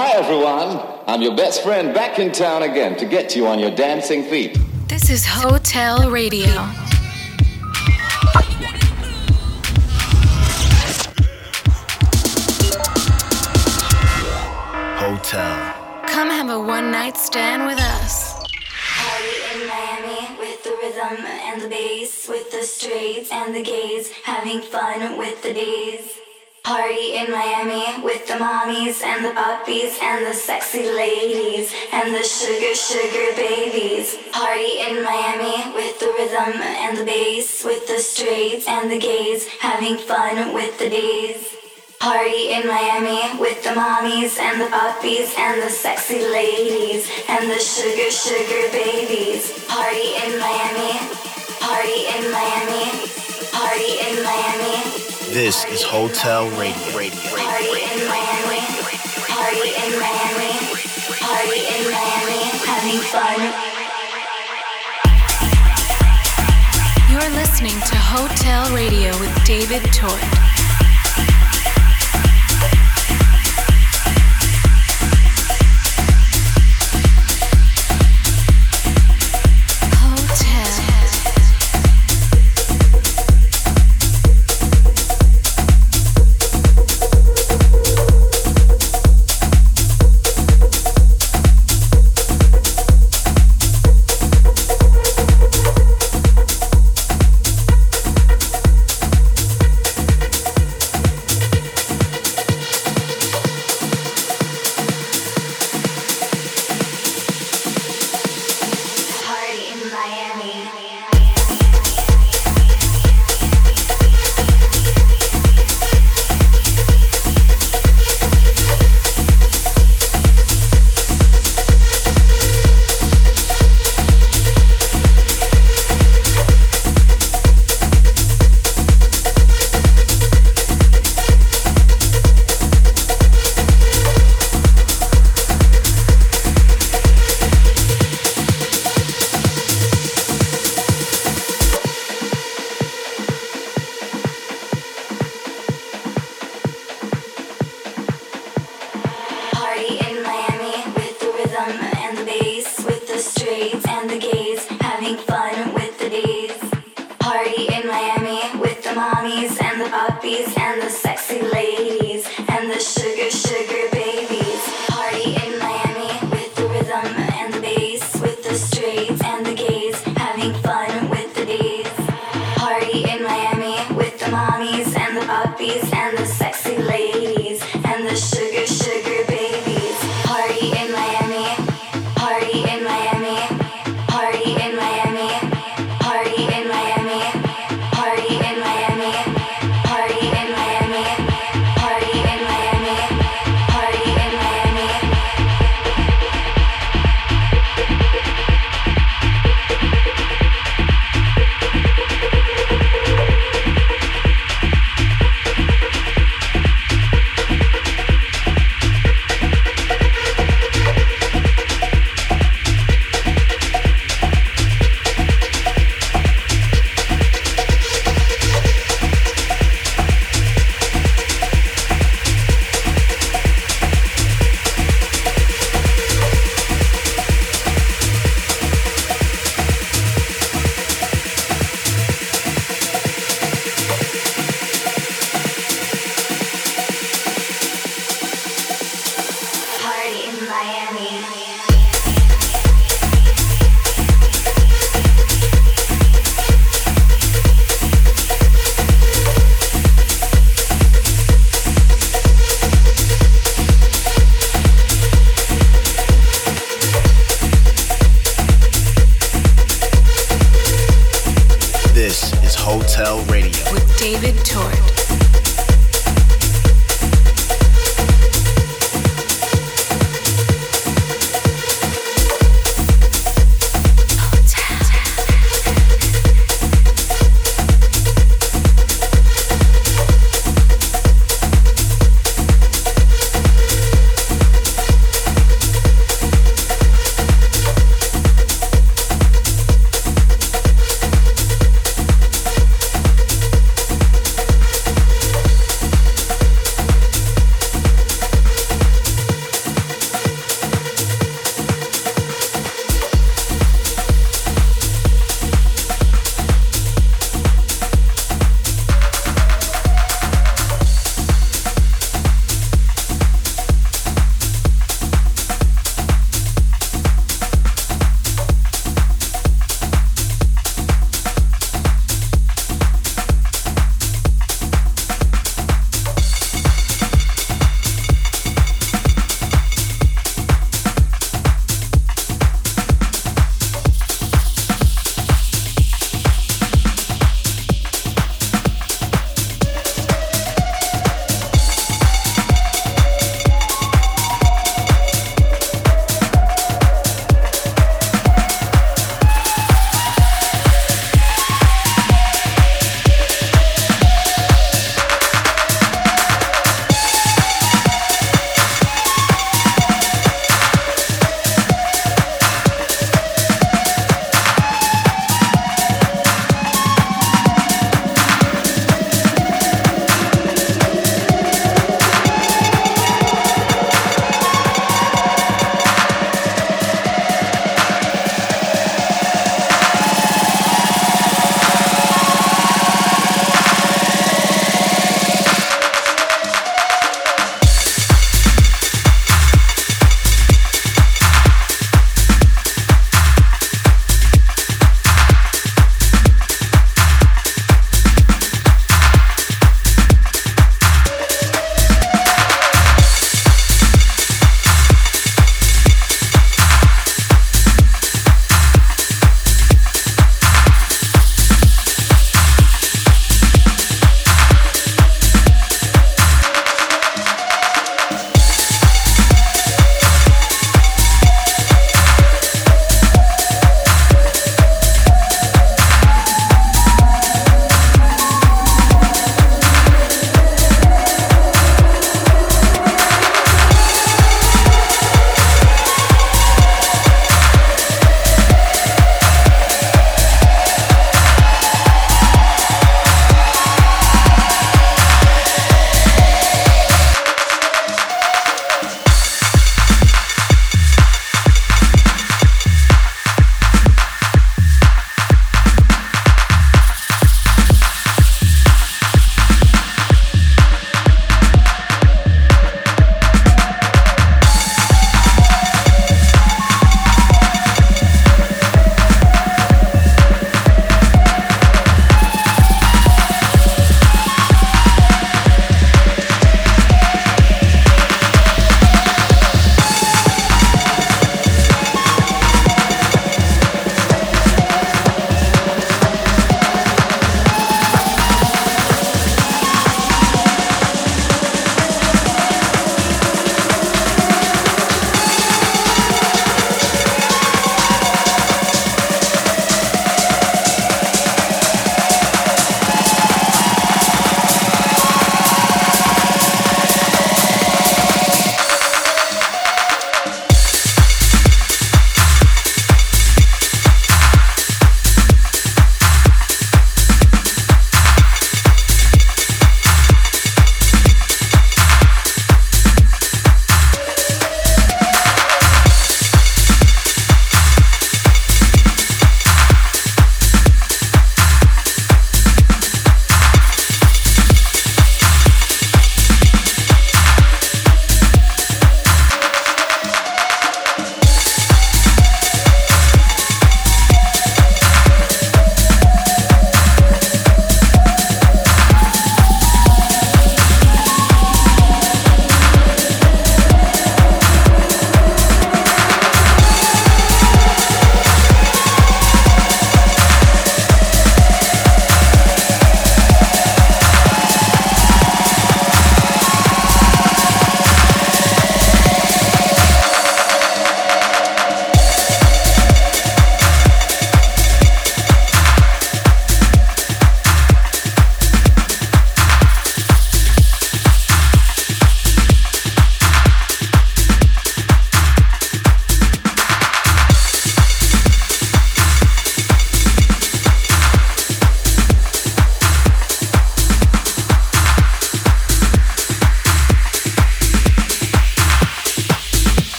Hi, everyone. I'm your best friend back in town again to get you on your dancing feet. This is Hotel Radio. Hotel. Come have a one night stand with us. Party in Miami with the rhythm and the bass, with the straights and the gays, having fun with the days. Party in Miami with the mommies and the puppies and the sexy ladies and the sugar, sugar babies. Party in Miami with the rhythm and the bass, with the straights and the gays, having fun with the days. Party in Miami with the mommies and the puppies and the sexy ladies and the sugar, sugar babies. Party in Miami. Party in Miami. Party in Miami. This is Hotel Radio. Radio. Party in Miami. Party in Miami. Party in Miami. Having fun.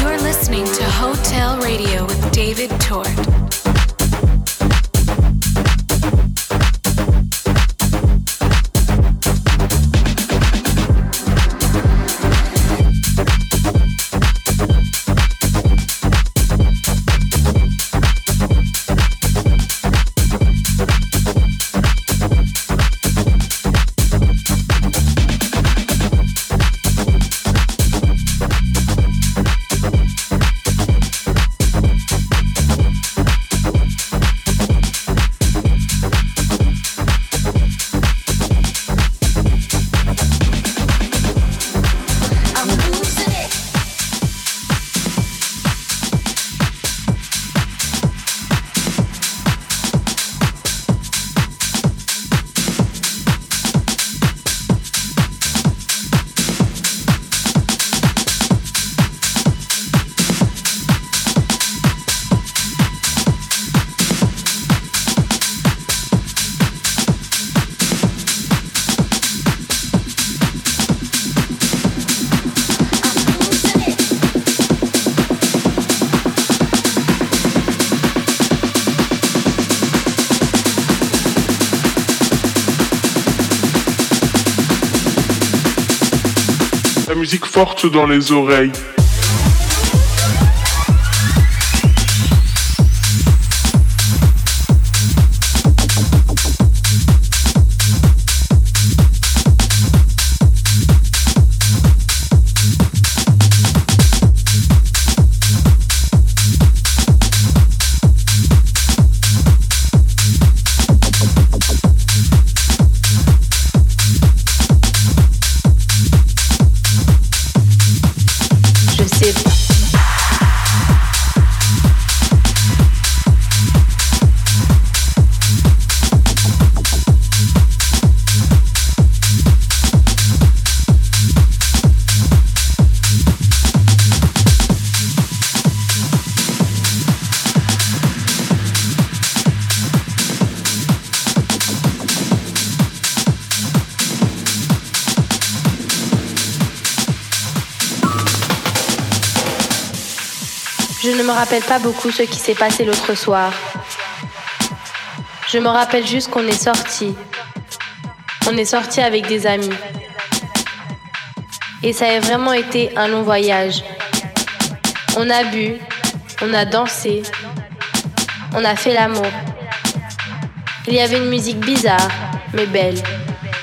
You're listening to Hotel Radio with David Tort. Musique forte dans les oreilles. Rappelle pas beaucoup ce qui s'est passé l'autre soir. Je me rappelle juste qu'on est sorti. On est sorti avec des amis. Et ça a vraiment été un long voyage. On a bu, on a dansé, on a fait l'amour. Il y avait une musique bizarre, mais belle.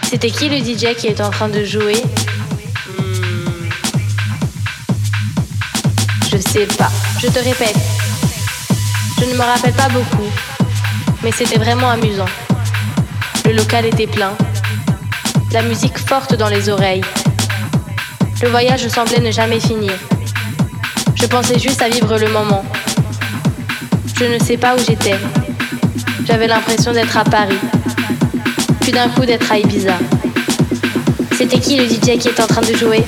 C'était qui le DJ qui est en train de jouer? Je sais pas. Je te répète, je ne me rappelle pas beaucoup, mais c'était vraiment amusant. Le local était plein, la musique forte dans les oreilles. Le voyage semblait ne jamais finir. Je pensais juste à vivre le moment. Je ne sais pas où j'étais. J'avais l'impression d'être à Paris, puis d'un coup d'être à Ibiza. C'était qui le DJ qui est en train de jouer?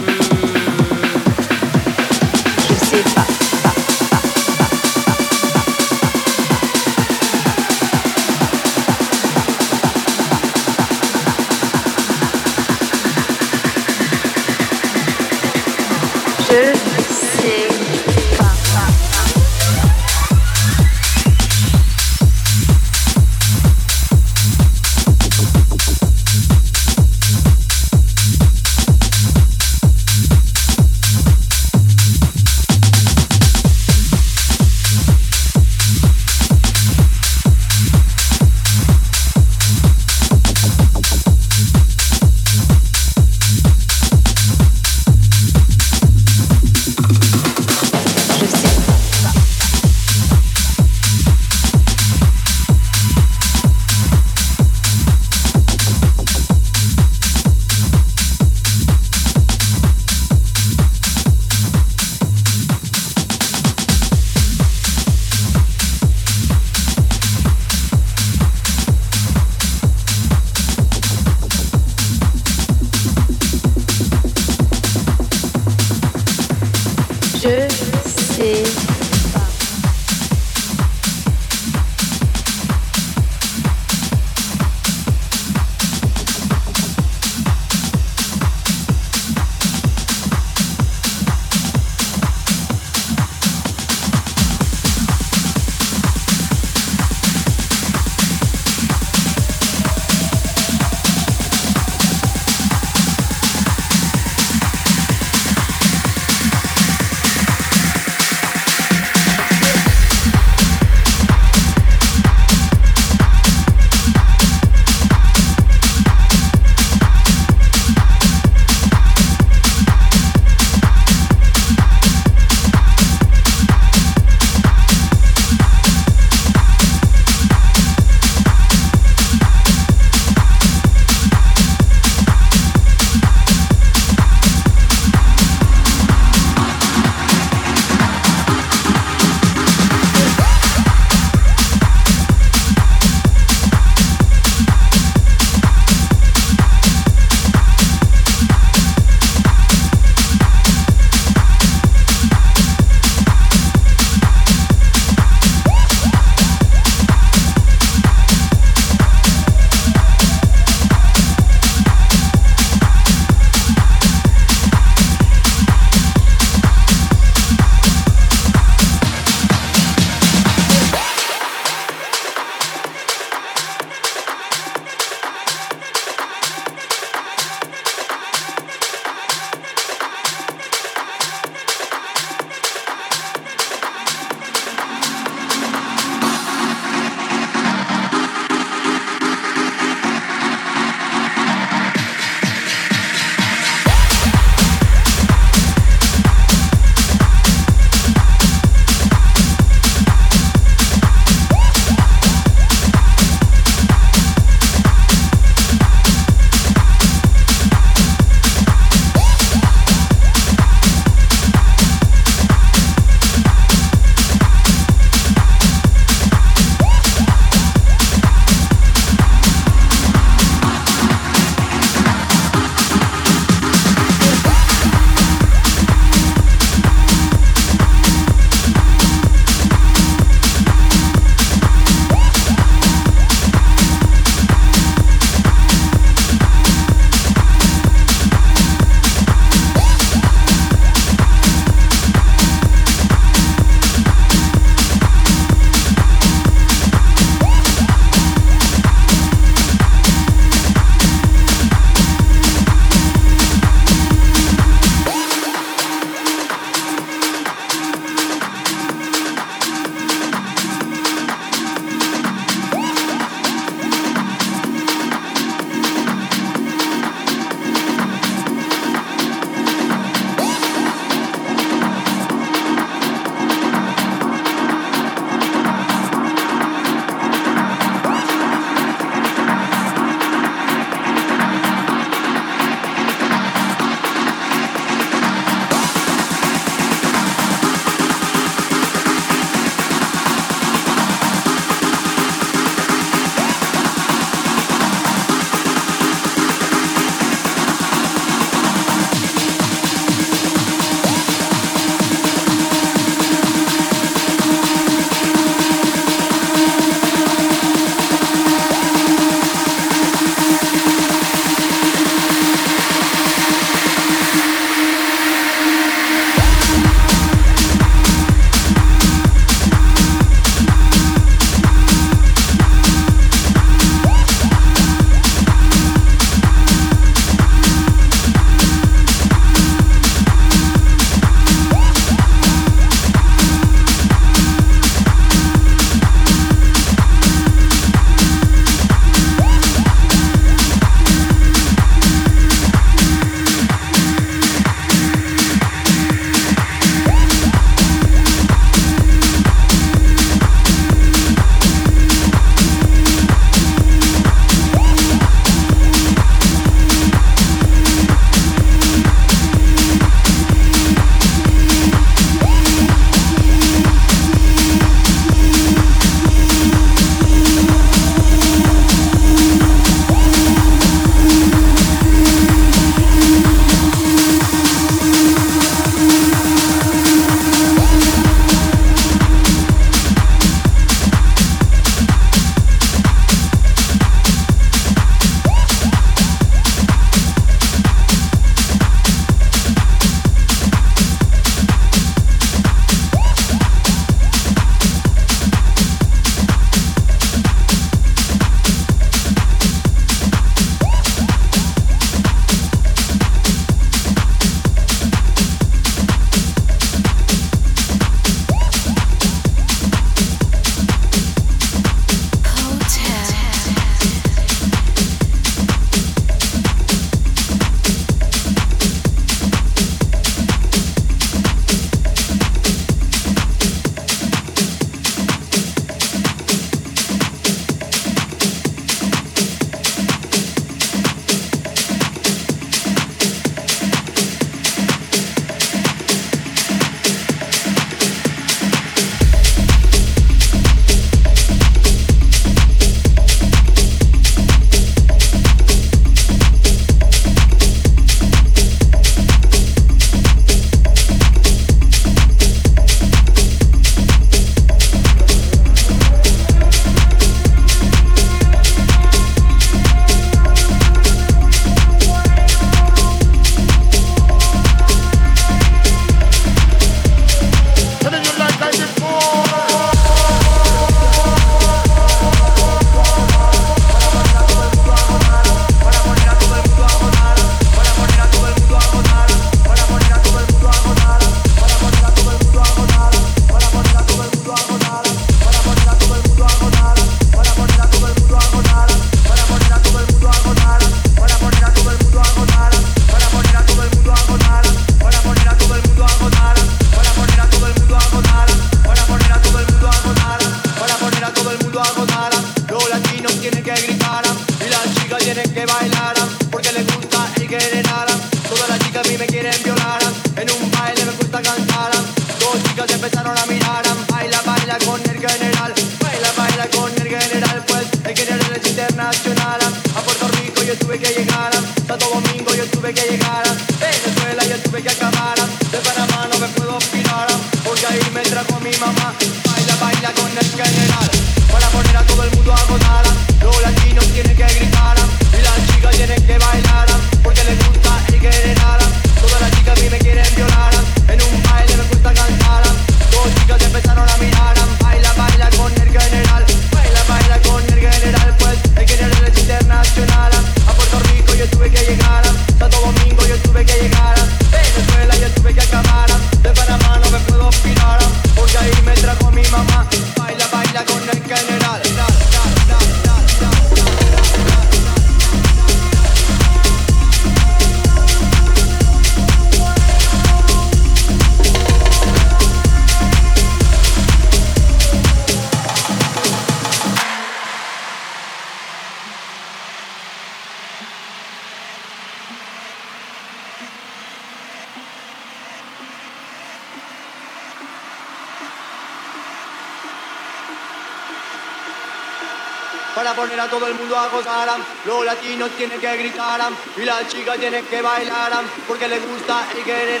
Los latinos tienen que gritar y las chicas tienen que bailar porque les gusta y quieren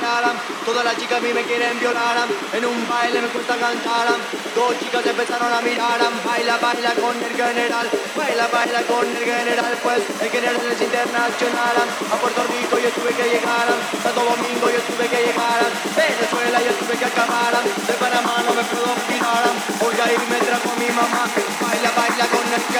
Todas las chicas a mí me quieren violar. En un baile me gusta cantar. Dos chicas empezaron a mirar, baila, baila con el general, baila, baila con el general, pues el general es internacional. A Puerto Rico yo tuve que llegar, a Santo Domingo yo tuve que llegar, Venezuela yo tuve que acabar, de Panamá no me puedo olvidar, porque ahí me trajo mi mamá, baila, baila con el general,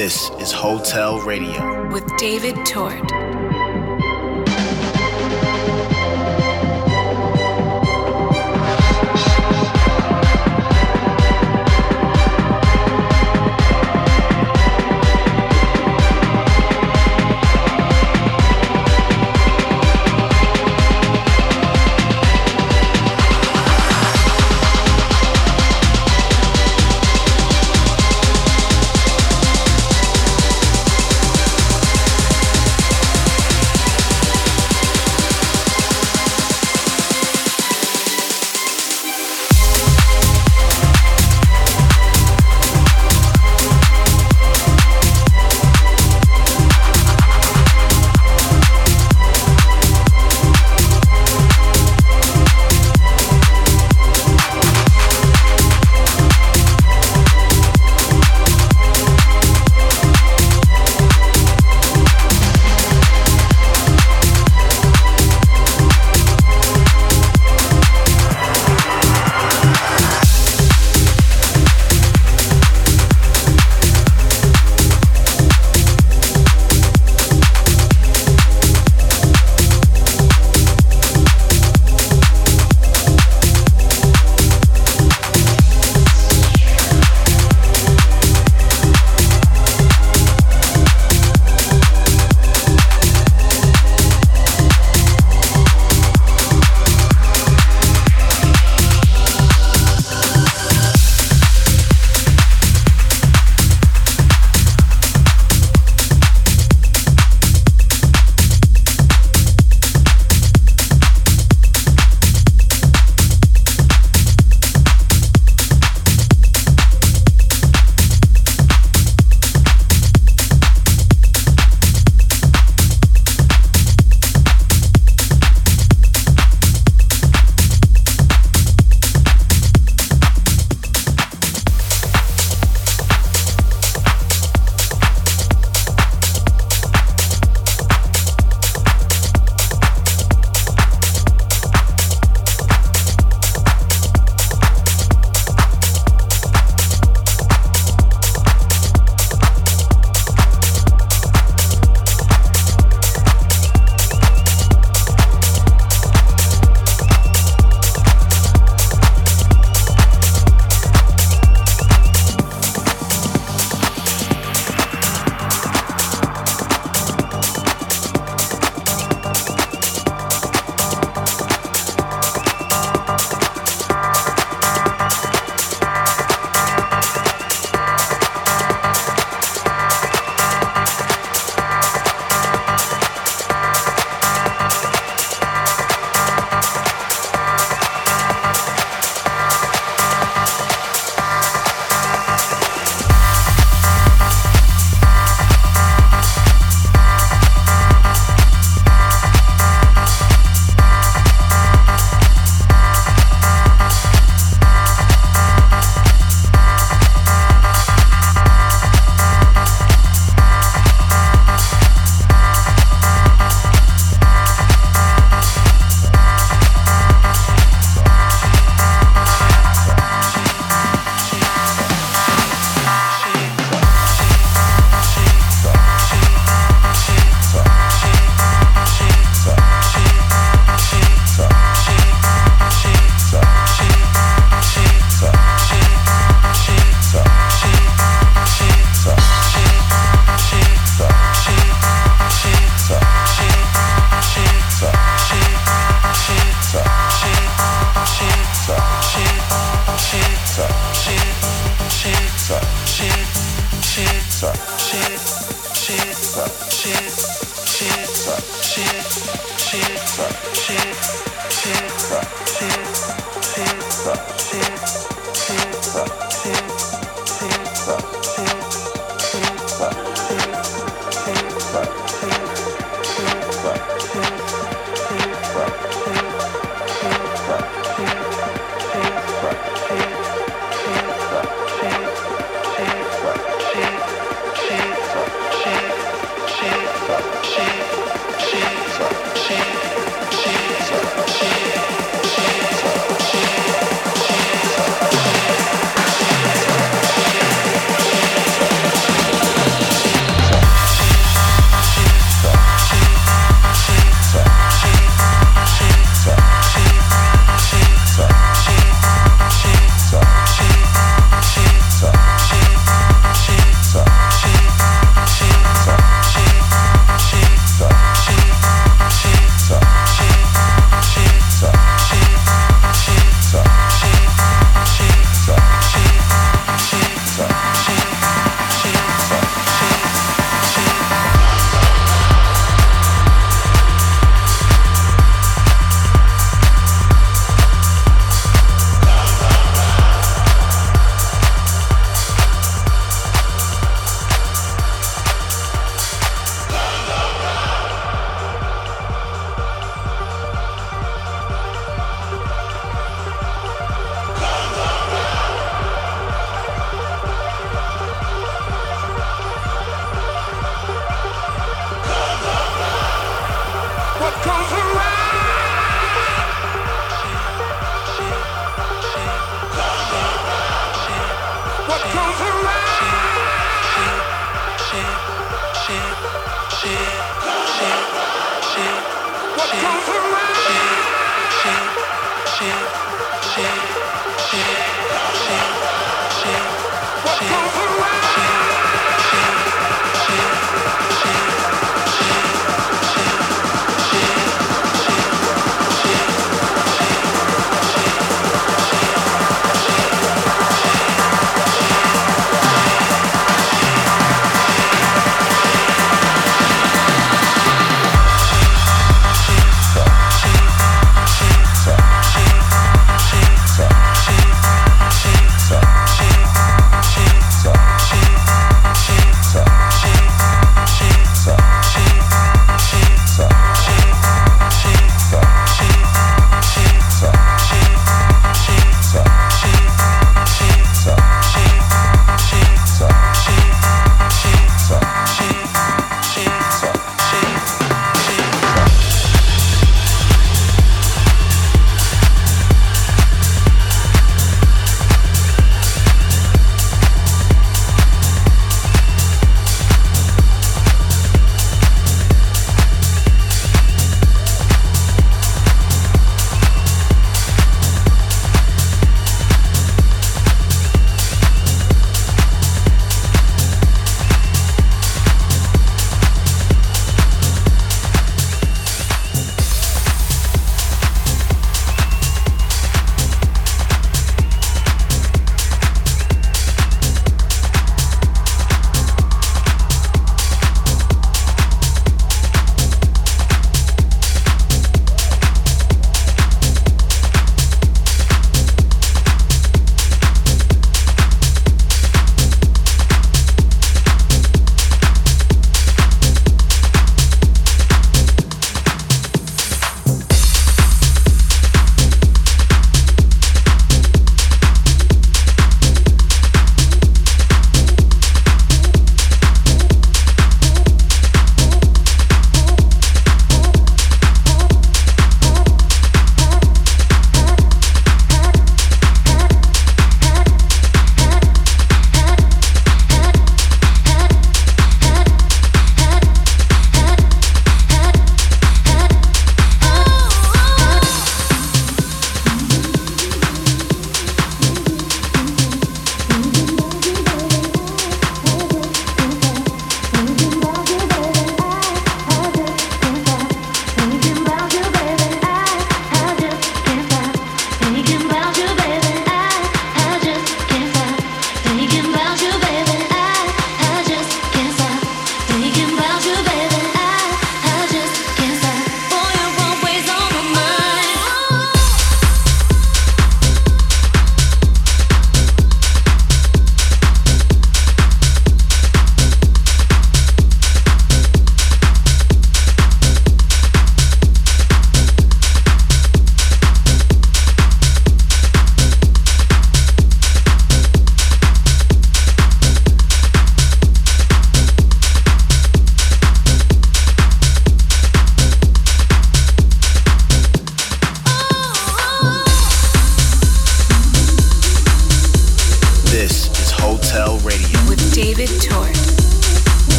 This is Hotel Radio with David Tort.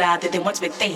Loud. That they want to with their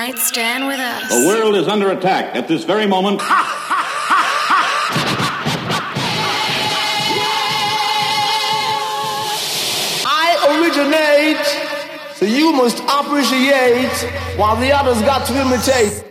have night stand with us. The world is under attack at this very moment. I originate, so you must appreciate while the others got to imitate.